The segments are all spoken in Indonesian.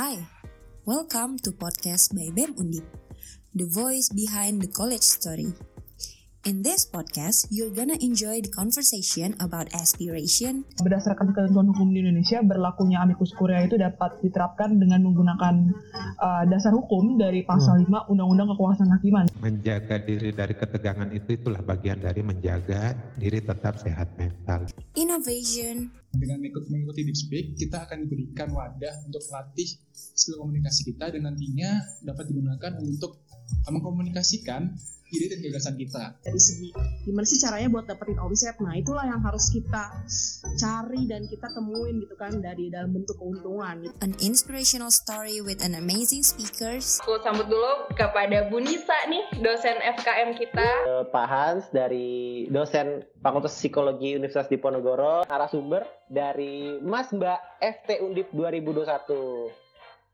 Hi, welcome to podcast by BEM Undip, the voice behind the college story. In this podcast, you're gonna enjoy the conversation about aspiration. Berdasarkan ketentuan hukum di Indonesia, berlakunya amicus curiae itu dapat diterapkan dengan menggunakan uh, dasar hukum dari pasal hmm. 5 Undang-Undang Kekuasaan Hakiman. Menjaga diri dari ketegangan itu itulah bagian dari menjaga diri tetap sehat mental. Innovation. Dengan ikut mengikuti Deep Speak, kita akan diberikan wadah untuk melatih skill komunikasi kita dan nantinya dapat digunakan untuk mengkomunikasikan ide dan gagasan kita. Dari segi gimana sih caranya buat dapetin omset, nah itulah yang harus kita cari dan kita temuin gitu kan dari dalam bentuk keuntungan. Gitu. An inspirational story with an amazing speakers. Aku sambut dulu kepada Bu Nisa nih, dosen FKM kita. Uh, Pak Hans dari dosen Fakultas Psikologi Universitas Diponegoro, narasumber dari Mas Mbak FT Undip 2021.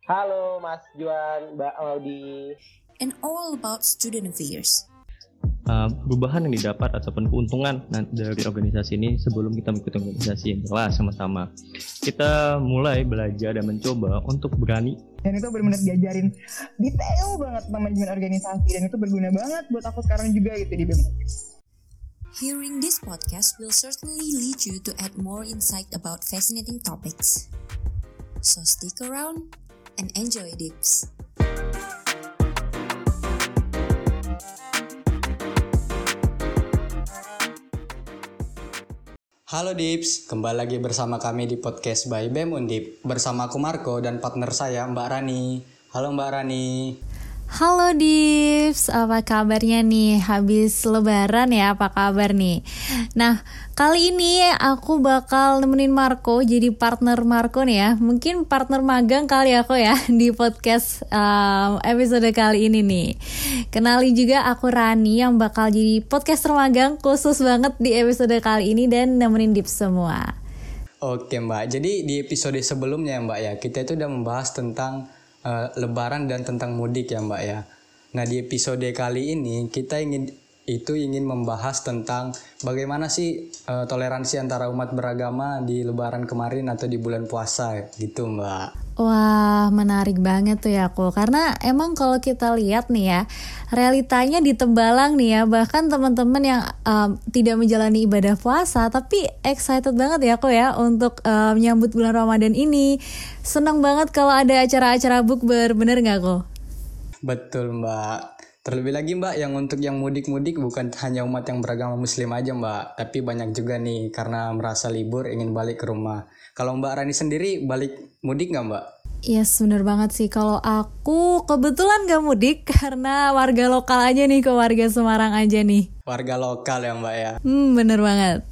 Halo Mas Juan, Mbak Audi and all about student affairs. Uh, perubahan yang didapat ataupun keuntungan dari organisasi ini sebelum kita mengikuti organisasi yang jelas sama-sama. Kita mulai belajar dan mencoba untuk berani. Dan itu benar-benar diajarin detail banget manajemen organisasi dan itu berguna banget buat aku sekarang juga gitu di BEM. Hearing this podcast will certainly lead you to add more insight about fascinating topics. So stick around and enjoy Dips. Halo Dips, kembali lagi bersama kami di podcast by BEM Undip. Bersama aku Marco dan partner saya Mbak Rani. Halo Mbak Rani Halo Dips, apa kabarnya nih? Habis lebaran ya, apa kabar nih? Nah, kali ini aku bakal nemenin Marco jadi partner Marco nih ya. Mungkin partner magang kali aku ya di podcast um, episode kali ini nih. Kenali juga aku Rani yang bakal jadi podcaster magang khusus banget di episode kali ini dan nemenin Dips semua. Oke Mbak, jadi di episode sebelumnya Mbak ya Kita itu udah membahas tentang uh, Lebaran dan tentang mudik ya Mbak ya. Nah di episode kali ini kita ingin itu ingin membahas tentang bagaimana sih uh, toleransi antara umat beragama di Lebaran kemarin atau di bulan puasa gitu Mbak. Wah menarik banget tuh ya aku karena emang kalau kita lihat nih ya realitanya di Tembalang nih ya bahkan teman-teman yang um, tidak menjalani ibadah puasa tapi excited banget ya aku ya untuk um, menyambut bulan Ramadan ini senang banget kalau ada acara-acara bukber bener nggak kok? Betul mbak Terlebih lagi Mbak, yang untuk yang mudik-mudik bukan hanya umat yang beragama muslim aja Mbak, tapi banyak juga nih karena merasa libur ingin balik ke rumah. Kalau Mbak Rani sendiri balik mudik nggak Mbak? Yes, bener banget sih. Kalau aku kebetulan gak mudik karena warga lokal aja nih ke warga Semarang aja nih. Warga lokal ya Mbak ya? Hmm, bener banget.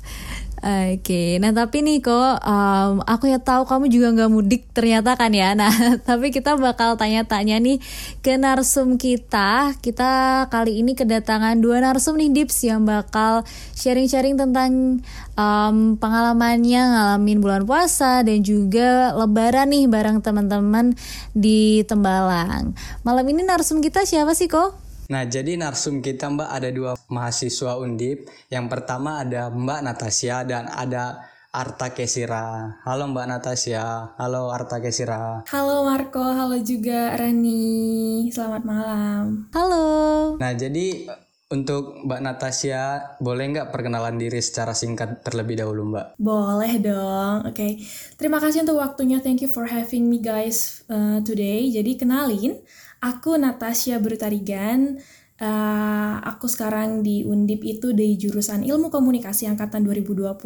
Oke, nah tapi nih kok um, aku ya tahu kamu juga nggak mudik ternyata kan ya. Nah tapi kita bakal tanya-tanya nih ke narsum kita. Kita kali ini kedatangan dua narsum nih Dips yang bakal sharing-sharing tentang um, pengalamannya ngalamin bulan puasa dan juga Lebaran nih bareng teman-teman di Tembalang. Malam ini narsum kita siapa sih kok? Nah, jadi narsum kita Mbak ada dua mahasiswa Undip. Yang pertama ada Mbak Natasha dan ada Arta Kesira. Halo Mbak Natasha. Halo Arta Kesira. Halo Marco, halo juga Rani. Selamat malam. Halo. Nah, jadi untuk Mbak Natasha, boleh nggak perkenalan diri secara singkat terlebih dahulu Mbak? Boleh dong, oke. Okay. Terima kasih untuk waktunya, thank you for having me guys uh, today. Jadi kenalin, Aku Natasha Brutarigan. Uh, aku sekarang di Undip itu di jurusan Ilmu Komunikasi angkatan 2020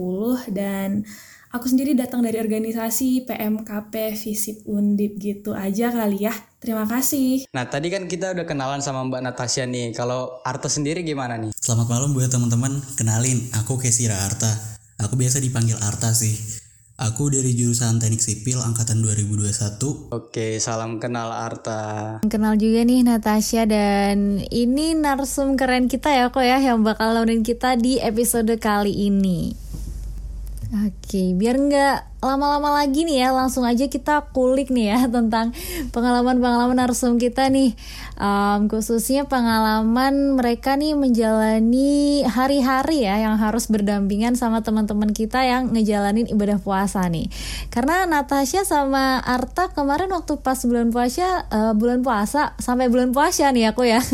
dan aku sendiri datang dari organisasi PMKP Visip Undip gitu aja kali ya. Terima kasih. Nah, tadi kan kita udah kenalan sama Mbak Natasha nih. Kalau Arta sendiri gimana nih? Selamat malam buat teman-teman. Kenalin, aku Kesira Arta. Aku biasa dipanggil Arta sih. Aku dari jurusan Teknik Sipil angkatan 2021. Oke, salam kenal Arta. Kenal juga nih Natasha dan ini narsum keren kita ya kok ya yang bakal nemenin kita di episode kali ini. Oke, biar nggak lama-lama lagi nih ya, langsung aja kita kulik nih ya tentang pengalaman-pengalaman narsum kita nih, um, khususnya pengalaman mereka nih menjalani hari-hari ya yang harus berdampingan sama teman-teman kita yang ngejalanin ibadah puasa nih. Karena Natasha sama Arta kemarin waktu pas bulan puasa, uh, bulan puasa sampai bulan puasa nih aku ya.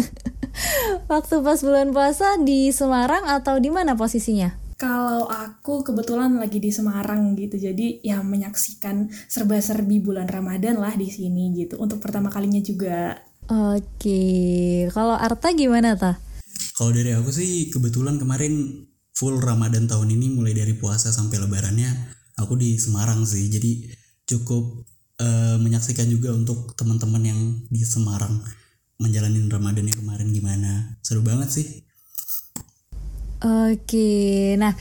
waktu pas bulan puasa di Semarang atau di mana posisinya? Kalau aku kebetulan lagi di Semarang gitu, jadi ya menyaksikan serba-serbi bulan Ramadan lah di sini gitu. Untuk pertama kalinya juga. Oke, kalau Arta gimana ta? Kalau dari aku sih kebetulan kemarin full Ramadan tahun ini mulai dari puasa sampai lebarannya aku di Semarang sih. Jadi cukup uh, menyaksikan juga untuk teman-teman yang di Semarang menjalani Ramadannya kemarin gimana. Seru banget sih. Oke, nah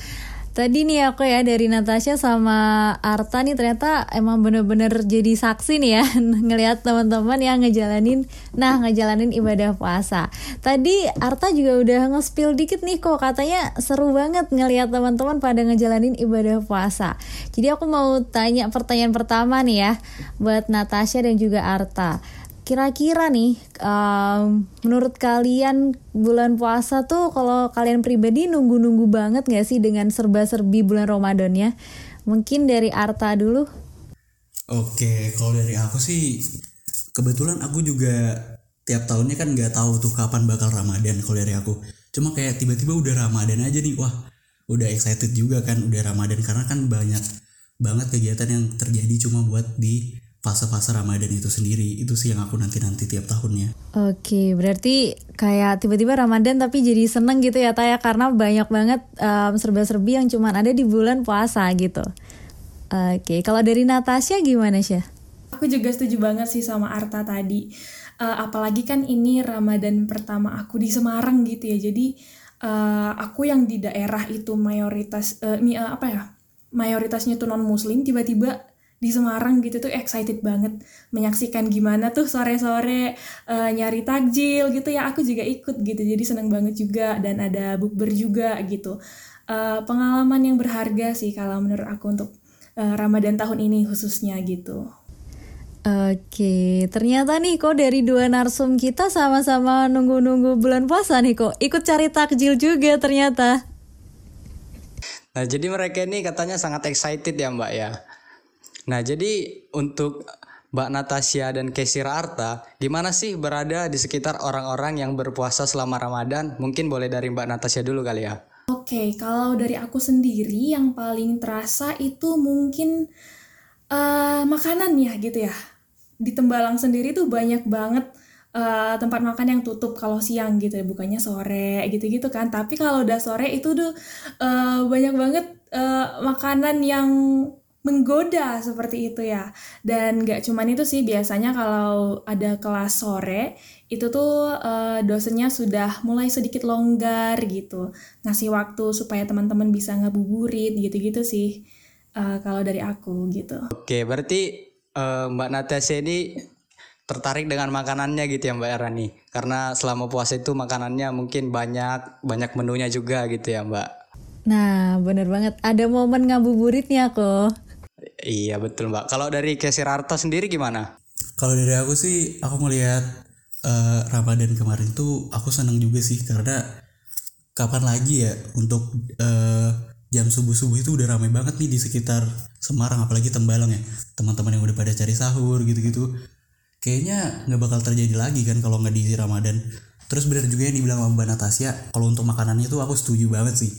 tadi nih aku ya dari Natasha sama Arta nih ternyata emang bener-bener jadi saksi nih ya ngelihat teman-teman yang ngejalanin, nah ngejalanin ibadah puasa. Tadi Arta juga udah nge-spill dikit nih kok katanya seru banget ngelihat teman-teman pada ngejalanin ibadah puasa. Jadi aku mau tanya pertanyaan pertama nih ya buat Natasha dan juga Arta Kira-kira nih, um, menurut kalian bulan puasa tuh kalau kalian pribadi nunggu-nunggu banget gak sih dengan serba-serbi bulan Ramadannya? Mungkin dari Arta dulu. Oke, kalau dari aku sih kebetulan aku juga tiap tahunnya kan nggak tahu tuh kapan bakal Ramadan kalau dari aku. Cuma kayak tiba-tiba udah Ramadan aja nih, wah udah excited juga kan udah Ramadan karena kan banyak banget kegiatan yang terjadi cuma buat di fase-fase Ramadan itu sendiri itu sih yang aku nanti-nanti tiap tahunnya. Oke, berarti kayak tiba-tiba Ramadan tapi jadi seneng gitu ya Taya karena banyak banget um, serba-serbi yang cuma ada di bulan puasa gitu. Oke, kalau dari Natasha gimana sih? Aku juga setuju banget sih sama Arta tadi. Uh, apalagi kan ini Ramadan pertama aku di Semarang gitu ya. Jadi uh, aku yang di daerah itu mayoritas uh, apa ya? Mayoritasnya tuh non muslim tiba-tiba di Semarang gitu tuh excited banget menyaksikan gimana tuh sore-sore uh, nyari takjil gitu ya aku juga ikut gitu jadi seneng banget juga dan ada bukber juga gitu uh, pengalaman yang berharga sih kalau menurut aku untuk uh, Ramadan tahun ini khususnya gitu Oke, ternyata nih kok dari dua narsum kita sama-sama nunggu-nunggu bulan puasa nih kok. Ikut cari takjil juga ternyata. Nah, jadi mereka ini katanya sangat excited ya Mbak ya. Nah, jadi untuk Mbak Natasha dan Kesira Arta, gimana sih berada di sekitar orang-orang yang berpuasa selama Ramadan? Mungkin boleh dari Mbak Natasha dulu kali ya. Oke, okay, kalau dari aku sendiri yang paling terasa itu mungkin uh, makanan ya gitu ya. Di Tembalang sendiri tuh banyak banget uh, tempat makan yang tutup kalau siang gitu ya, bukannya sore gitu-gitu kan. Tapi kalau udah sore itu tuh uh, banyak banget uh, makanan yang menggoda seperti itu ya. Dan gak cuman itu sih biasanya kalau ada kelas sore itu tuh uh, dosennya sudah mulai sedikit longgar gitu. Ngasih waktu supaya teman-teman bisa ngebuburit gitu-gitu sih uh, kalau dari aku gitu. Oke berarti uh, mbak Natasha ini tertarik dengan makanannya gitu ya mbak Rani karena selama puasa itu makanannya mungkin banyak banyak menunya juga gitu ya mbak. Nah, bener banget. Ada momen ngabuburitnya kok. Iya betul mbak. Kalau dari Kesir Arta sendiri gimana? Kalau dari aku sih, aku melihat uh, Ramadan kemarin tuh aku senang juga sih karena kapan lagi ya untuk uh, jam subuh subuh itu udah ramai banget nih di sekitar Semarang apalagi Tembalang ya teman-teman yang udah pada cari sahur gitu-gitu kayaknya nggak bakal terjadi lagi kan kalau nggak di Ramadan terus benar juga yang dibilang Mbak Natasha kalau untuk makanannya tuh aku setuju banget sih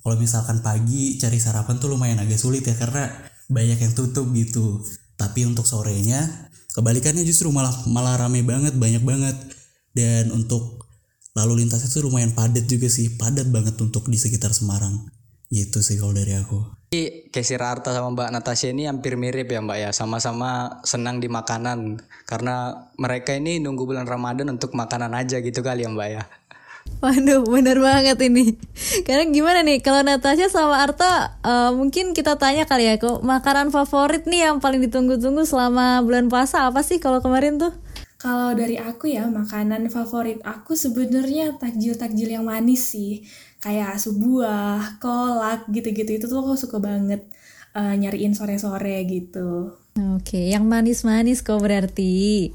kalau misalkan pagi cari sarapan tuh lumayan agak sulit ya karena banyak yang tutup gitu. Tapi untuk sorenya kebalikannya justru malah malah rame banget banyak banget. Dan untuk lalu lintas itu lumayan padat juga sih padat banget untuk di sekitar Semarang. Gitu sih kalau dari aku. Kesir Arta sama Mbak Natasha ini hampir mirip ya Mbak ya. Sama-sama senang di makanan. Karena mereka ini nunggu bulan Ramadan untuk makanan aja gitu kali ya Mbak ya Waduh, bener banget ini. Karena gimana nih, kalau Natasha sama Arta, uh, mungkin kita tanya kali ya, kok makanan favorit nih yang paling ditunggu-tunggu selama bulan puasa apa sih kalau kemarin tuh? Kalau dari aku ya, makanan favorit aku sebenarnya takjil-takjil yang manis sih. kayak sebuah kolak gitu-gitu itu tuh aku suka banget uh, nyariin sore-sore gitu. Oke, yang manis-manis kok berarti.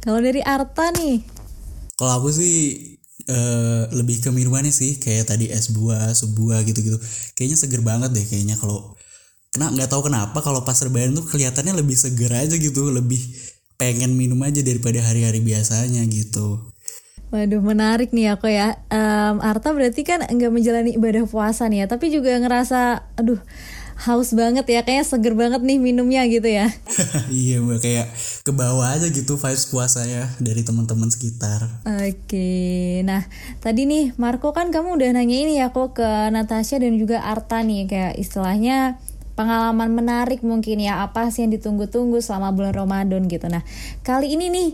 Kalau dari Arta nih? Kalau aku sih uh, lebih ke minumannya sih, kayak tadi es buah, sebuah gitu-gitu. Kayaknya seger banget deh kayaknya kalau kena nggak tahu kenapa kalau pas rebahan tuh kelihatannya lebih seger aja gitu, lebih pengen minum aja daripada hari-hari biasanya gitu. Waduh menarik nih aku ya um, Arta berarti kan nggak menjalani ibadah puasa nih ya Tapi juga ngerasa aduh haus banget ya Kayaknya seger banget nih minumnya gitu ya. Iya mbak kayak ke bawah aja gitu vibes puasanya dari teman-teman sekitar. Oke nah tadi nih Marco kan kamu udah nanya ini ya kok ke Natasha dan juga Arta nih Kayak istilahnya pengalaman menarik mungkin ya Apa sih yang ditunggu-tunggu selama bulan Ramadan gitu. Nah kali ini nih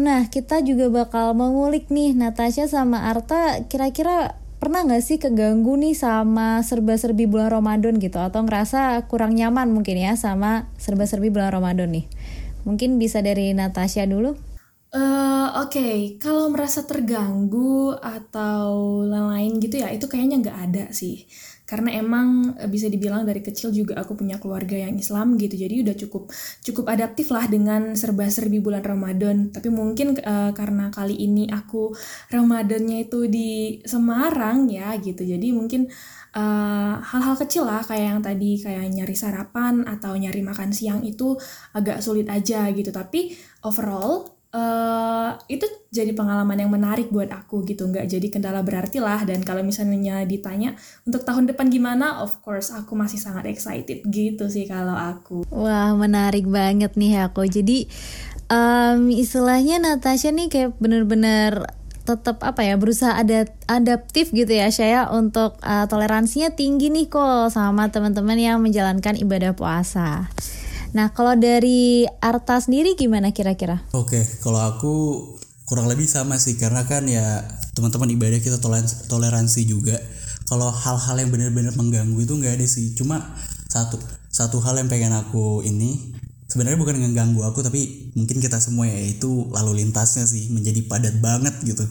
Nah, kita juga bakal mengulik nih Natasha sama Arta kira-kira pernah nggak sih keganggu nih sama serba-serbi bulan Ramadan gitu atau ngerasa kurang nyaman mungkin ya sama serba-serbi bulan Ramadan nih. Mungkin bisa dari Natasha dulu. Uh, Oke, okay. kalau merasa terganggu atau lain-lain gitu ya, itu kayaknya nggak ada sih karena emang eh, bisa dibilang dari kecil juga aku punya keluarga yang Islam gitu. Jadi udah cukup cukup adaptif lah dengan serba-serbi bulan Ramadan. Tapi mungkin uh, karena kali ini aku Ramadannya itu di Semarang ya gitu. Jadi mungkin eh, hal-hal uh, kecil lah kayak yang tadi kayak nyari sarapan atau nyari makan siang itu agak sulit aja gitu. Tapi overall uh, itu jadi pengalaman yang menarik buat aku gitu. Nggak jadi kendala berarti lah. Dan kalau misalnya ditanya untuk tahun depan gimana? Of course aku masih sangat excited gitu sih kalau aku. Wah menarik banget nih aku jadi um, istilahnya Natasha nih kayak bener-bener tetap apa ya berusaha ada adaptif gitu ya saya untuk uh, toleransinya tinggi nih kok sama teman-teman yang menjalankan ibadah puasa. Nah, kalau dari Arta sendiri gimana kira-kira? Oke, kalau aku kurang lebih sama sih karena kan ya teman-teman ibadah kita toleransi juga. Kalau hal-hal yang benar-benar mengganggu itu nggak ada sih. Cuma satu satu hal yang pengen aku ini sebenarnya bukan mengganggu aku tapi mungkin kita semua ya itu lalu lintasnya sih menjadi padat banget gitu.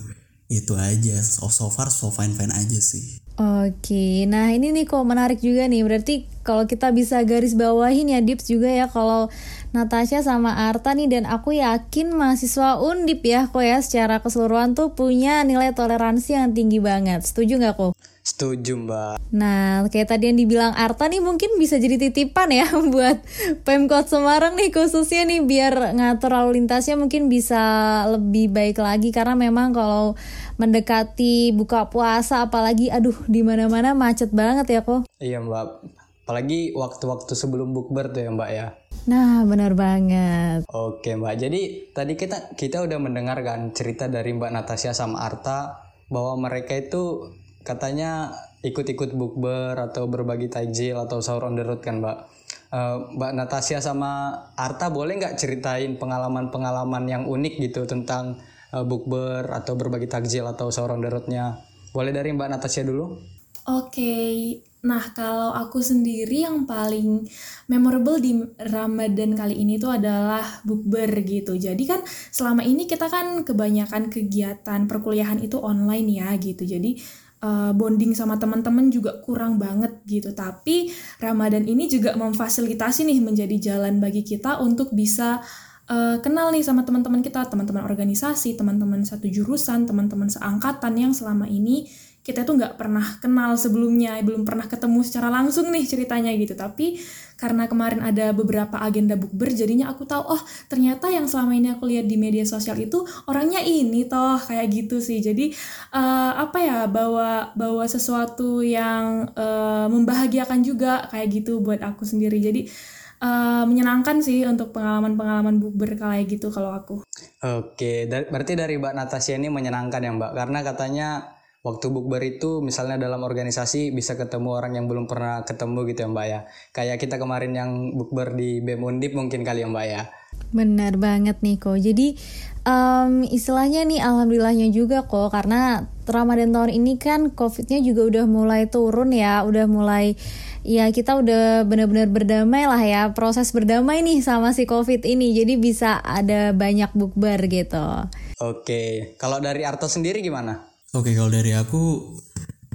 Itu aja. So, so far so fine fine aja sih. Oke, nah ini nih kok menarik juga nih. Berarti kalau kita bisa garis bawahin ya Dips juga ya kalau Natasha sama Arta nih dan aku yakin mahasiswa Undip ya kok ya secara keseluruhan tuh punya nilai toleransi yang tinggi banget. Setuju nggak kok? Setuju mbak. Nah kayak tadi yang dibilang Arta nih mungkin bisa jadi titipan ya buat Pemkot Semarang nih khususnya nih biar ngatur lalu lintasnya mungkin bisa lebih baik lagi karena memang kalau mendekati buka puasa apalagi aduh di mana-mana macet banget ya kok. Iya mbak, apalagi waktu-waktu sebelum bukber tuh ya mbak ya. Nah benar banget. Oke mbak, jadi tadi kita kita udah mendengarkan cerita dari mbak Natasha sama Arta bahwa mereka itu katanya ikut-ikut bukber atau berbagi tajil atau sahur on the road kan mbak. Uh, mbak Natasha sama Arta boleh nggak ceritain pengalaman-pengalaman yang unik gitu tentang uh, bukber atau berbagi takjil atau seorang darutnya. Boleh dari Mbak Natasha dulu? Oke, okay. nah kalau aku sendiri yang paling memorable di Ramadan kali ini tuh adalah bukber gitu. Jadi kan selama ini kita kan kebanyakan kegiatan perkuliahan itu online ya gitu. Jadi uh, bonding sama teman-teman juga kurang banget gitu. Tapi Ramadan ini juga memfasilitasi nih menjadi jalan bagi kita untuk bisa uh, kenal nih sama teman-teman kita, teman-teman organisasi, teman-teman satu jurusan, teman-teman seangkatan yang selama ini kita tuh nggak pernah kenal sebelumnya, belum pernah ketemu secara langsung nih ceritanya gitu. Tapi karena kemarin ada beberapa agenda bukber, jadinya aku tahu, oh ternyata yang selama ini aku lihat di media sosial itu orangnya ini toh kayak gitu sih. Jadi uh, apa ya bawa bawa sesuatu yang uh, membahagiakan juga kayak gitu buat aku sendiri. Jadi uh, menyenangkan sih untuk pengalaman-pengalaman bukber kayak gitu kalau aku. Oke, berarti dari Mbak Natasha ini menyenangkan ya Mbak, karena katanya waktu bukber itu misalnya dalam organisasi bisa ketemu orang yang belum pernah ketemu gitu ya Mbak ya. Kayak kita kemarin yang bukber di BEM Undip mungkin kali ya Mbak ya. Benar banget nih kok. Jadi um, istilahnya nih alhamdulillahnya juga kok karena Ramadan tahun ini kan covidnya juga udah mulai turun ya, udah mulai ya kita udah benar-benar berdamai lah ya proses berdamai nih sama si covid ini jadi bisa ada banyak bukber gitu oke kalau dari Arto sendiri gimana oke kalau dari aku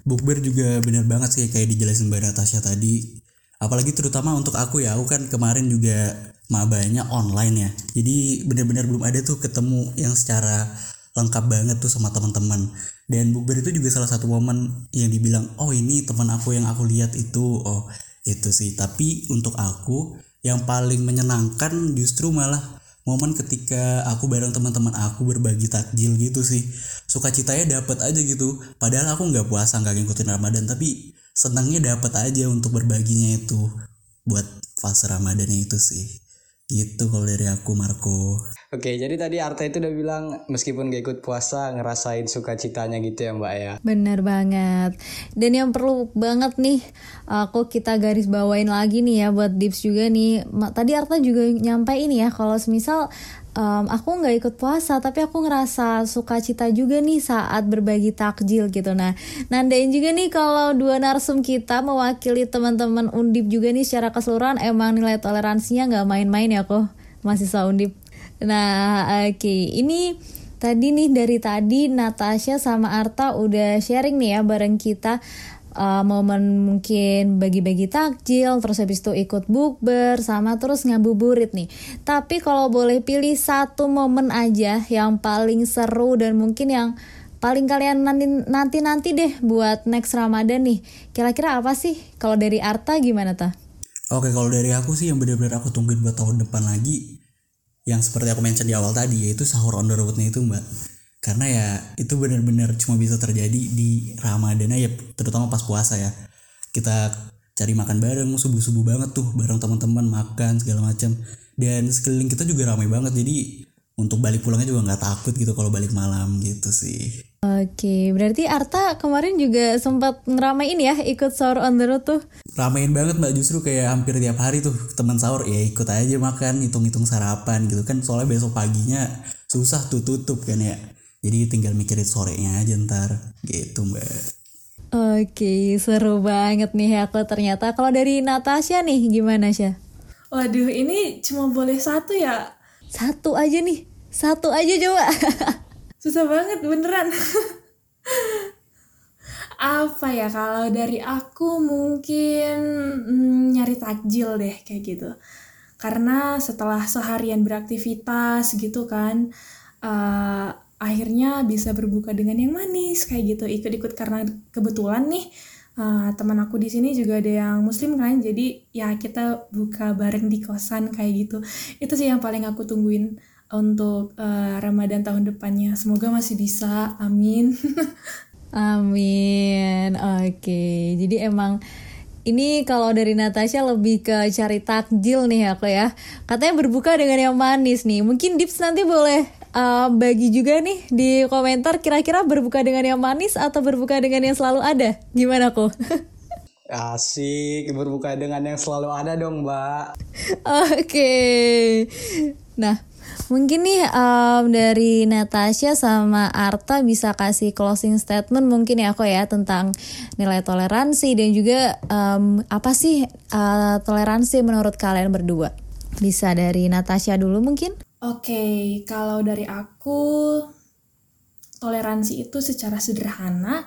bukber juga bener banget sih kayak dijelasin Mbak Natasha tadi. Apalagi terutama untuk aku ya aku kan kemarin juga mabanya online ya. Jadi bener-bener belum ada tuh ketemu yang secara lengkap banget tuh sama teman-teman. Dan bukber itu juga salah satu momen yang dibilang oh ini teman aku yang aku lihat itu. Oh itu sih. Tapi untuk aku yang paling menyenangkan justru malah momen ketika aku bareng teman-teman aku berbagi takjil gitu sih sukacitanya dapat aja gitu padahal aku nggak puasa nggak ngikutin ramadan tapi senangnya dapat aja untuk berbaginya itu buat fase ramadan itu sih gitu kalau dari aku Marco Oke, jadi tadi Arta itu udah bilang meskipun gak ikut puasa ngerasain sukacitanya gitu ya Mbak ya. Bener banget. Dan yang perlu banget nih, aku kita garis bawain lagi nih ya buat Dips juga nih. Tadi Arta juga nyampe ini ya, kalau semisal um, aku nggak ikut puasa tapi aku ngerasa sukacita juga nih saat berbagi takjil gitu nah nandain juga nih kalau dua narsum kita mewakili teman-teman undip juga nih secara keseluruhan emang nilai toleransinya nggak main-main ya kok mahasiswa undip Nah, oke. Okay. Ini tadi nih dari tadi Natasha sama Arta udah sharing nih ya bareng kita uh, momen mungkin bagi-bagi takjil terus habis itu ikut bukber sama terus ngabuburit nih. Tapi kalau boleh pilih satu momen aja yang paling seru dan mungkin yang paling kalian nanti nanti nanti deh buat next Ramadan nih. Kira-kira apa sih? Kalau dari Arta gimana ta? Oke, kalau dari aku sih yang benar-benar aku tungguin buat tahun depan lagi yang seperti aku mention di awal tadi yaitu sahur on the roadnya itu mbak karena ya itu benar-benar cuma bisa terjadi di Ramadan ya terutama pas puasa ya kita cari makan bareng subuh subuh banget tuh bareng teman-teman makan segala macam dan sekeliling kita juga ramai banget jadi untuk balik pulangnya juga nggak takut gitu kalau balik malam gitu sih Oke, berarti Arta kemarin juga sempat ngeramein ya ikut sahur on the road tuh? Ramein banget mbak, justru kayak hampir tiap hari tuh teman sahur ya ikut aja makan, hitung-hitung sarapan gitu kan soalnya besok paginya susah tuh tutup kan ya. Jadi tinggal mikirin sorenya aja ntar gitu mbak. Oke, seru banget nih aku ternyata. Kalau dari Natasha nih gimana sih? Waduh, ini cuma boleh satu ya? Satu aja nih, satu aja coba. susah banget beneran apa ya kalau dari aku mungkin hmm, nyari takjil deh kayak gitu karena setelah seharian beraktivitas gitu kan uh, akhirnya bisa berbuka dengan yang manis kayak gitu ikut-ikut karena kebetulan nih uh, teman aku di sini juga ada yang muslim kan jadi ya kita buka bareng di kosan kayak gitu itu sih yang paling aku tungguin untuk uh, Ramadan tahun depannya. Semoga masih bisa. Amin. Amin. Oke. Okay. Jadi emang ini kalau dari Natasha lebih ke cari takjil nih aku ya. Katanya berbuka dengan yang manis nih. Mungkin Dips nanti boleh uh, bagi juga nih di komentar kira-kira berbuka dengan yang manis atau berbuka dengan yang selalu ada. Gimana kok? Asik, berbuka dengan yang selalu ada dong, Mbak. Oke. Okay. Nah, Mungkin nih um, dari Natasha sama Arta bisa kasih closing statement mungkin ya aku ya tentang nilai toleransi dan juga um, apa sih uh, toleransi menurut kalian berdua? Bisa dari Natasha dulu mungkin? Oke, kalau dari aku toleransi itu secara sederhana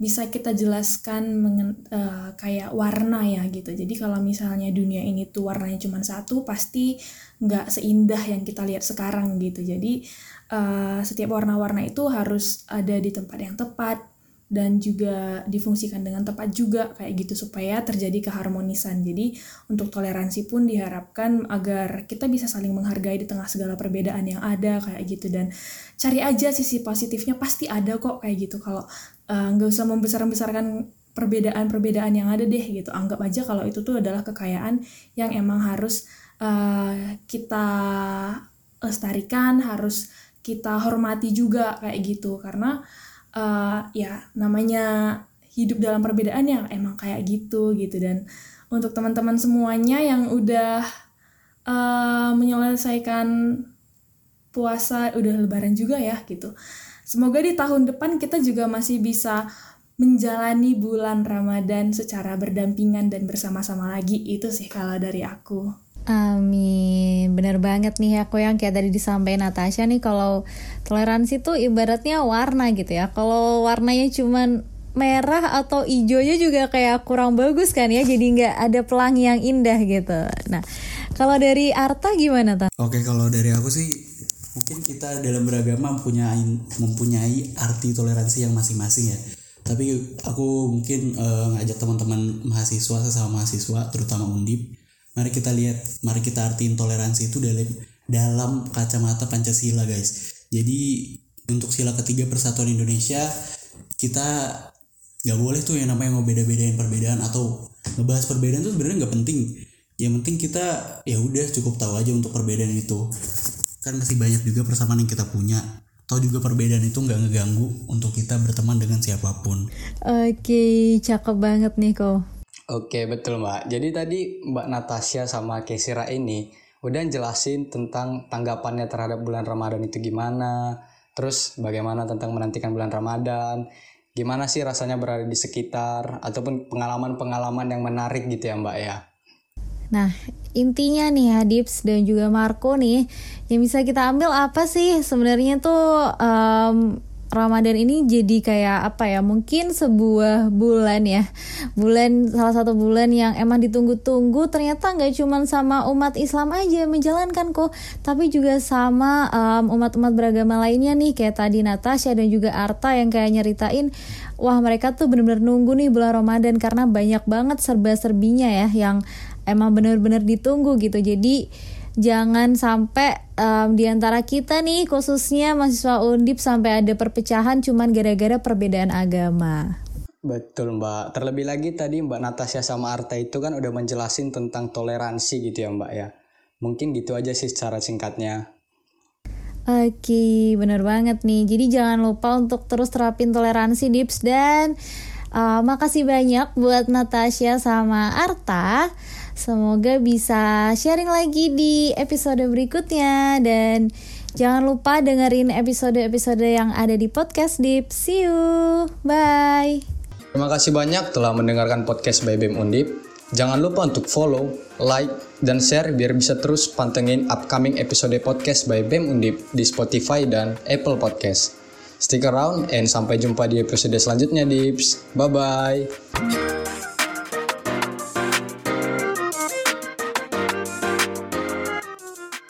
bisa kita jelaskan mengen, uh, kayak warna ya gitu. Jadi kalau misalnya dunia ini tuh warnanya cuma satu, pasti nggak seindah yang kita lihat sekarang gitu. Jadi uh, setiap warna-warna itu harus ada di tempat yang tepat dan juga difungsikan dengan tepat juga kayak gitu supaya terjadi keharmonisan. Jadi untuk toleransi pun diharapkan agar kita bisa saling menghargai di tengah segala perbedaan yang ada kayak gitu dan cari aja sisi positifnya pasti ada kok kayak gitu. Kalau Eh, nggak uh, usah membesar-besarkan perbedaan-perbedaan yang ada deh gitu anggap aja kalau itu tuh adalah kekayaan yang emang harus uh, kita lestarikan harus kita hormati juga kayak gitu karena uh, ya namanya hidup dalam perbedaan yang emang kayak gitu gitu dan untuk teman-teman semuanya yang udah uh, menyelesaikan puasa udah lebaran juga ya gitu Semoga di tahun depan kita juga masih bisa menjalani bulan Ramadan secara berdampingan dan bersama-sama lagi. Itu sih kalau dari aku. Amin, bener banget nih aku yang kayak tadi disampaikan Natasha nih kalau toleransi tuh ibaratnya warna gitu ya. Kalau warnanya cuman merah atau hijaunya juga kayak kurang bagus kan ya jadi nggak ada pelangi yang indah gitu nah kalau dari Arta gimana ta? Oke kalau dari aku sih mungkin kita dalam beragama mempunyai mempunyai arti toleransi yang masing-masing ya tapi aku mungkin uh, ngajak teman-teman mahasiswa sesama mahasiswa terutama undip mari kita lihat mari kita artiin toleransi itu dalam dalam kacamata pancasila guys jadi untuk sila ketiga persatuan Indonesia kita nggak boleh tuh yang namanya mau beda-bedain perbedaan atau ngebahas perbedaan tuh sebenarnya nggak penting yang penting kita ya udah cukup tahu aja untuk perbedaan itu kan masih banyak juga persamaan yang kita punya Tahu juga perbedaan itu nggak ngeganggu untuk kita berteman dengan siapa pun. Oke, cakep banget nih kok. Oke, betul Mbak. Jadi tadi Mbak Natasha sama Kesira ini udah jelasin tentang tanggapannya terhadap bulan Ramadan itu gimana, terus bagaimana tentang menantikan bulan Ramadan, gimana sih rasanya berada di sekitar, ataupun pengalaman-pengalaman yang menarik gitu ya Mbak ya. Nah, intinya nih Hadips dan juga Marco nih, yang bisa kita ambil apa sih sebenarnya tuh um, Ramadan ini jadi kayak apa ya mungkin sebuah bulan ya. Bulan salah satu bulan yang emang ditunggu-tunggu. Ternyata nggak cuma sama umat Islam aja menjalankan kok. Tapi juga sama um, umat-umat beragama lainnya nih. Kayak tadi Natasha dan juga Arta yang kayak nyeritain wah mereka tuh bener-bener nunggu nih bulan Ramadan karena banyak banget serba-serbinya ya yang emang bener-bener ditunggu gitu. Jadi jangan sampai um, di antara kita nih khususnya mahasiswa undip sampai ada perpecahan cuman gara-gara perbedaan agama. Betul Mbak. Terlebih lagi tadi Mbak Natasha sama Arta itu kan udah menjelasin tentang toleransi gitu ya Mbak ya. Mungkin gitu aja sih secara singkatnya. Oke, bener banget nih. Jadi jangan lupa untuk terus terapin toleransi Dips dan uh, makasih banyak buat Natasha sama Arta. Semoga bisa sharing lagi di episode berikutnya dan jangan lupa dengerin episode-episode yang ada di podcast Deep. See you. Bye. Terima kasih banyak telah mendengarkan podcast by BEM Undip. Jangan lupa untuk follow, like, dan share biar bisa terus pantengin upcoming episode podcast by BEM Undip di Spotify dan Apple Podcast. Stick around and sampai jumpa di episode selanjutnya, Dips. Bye-bye.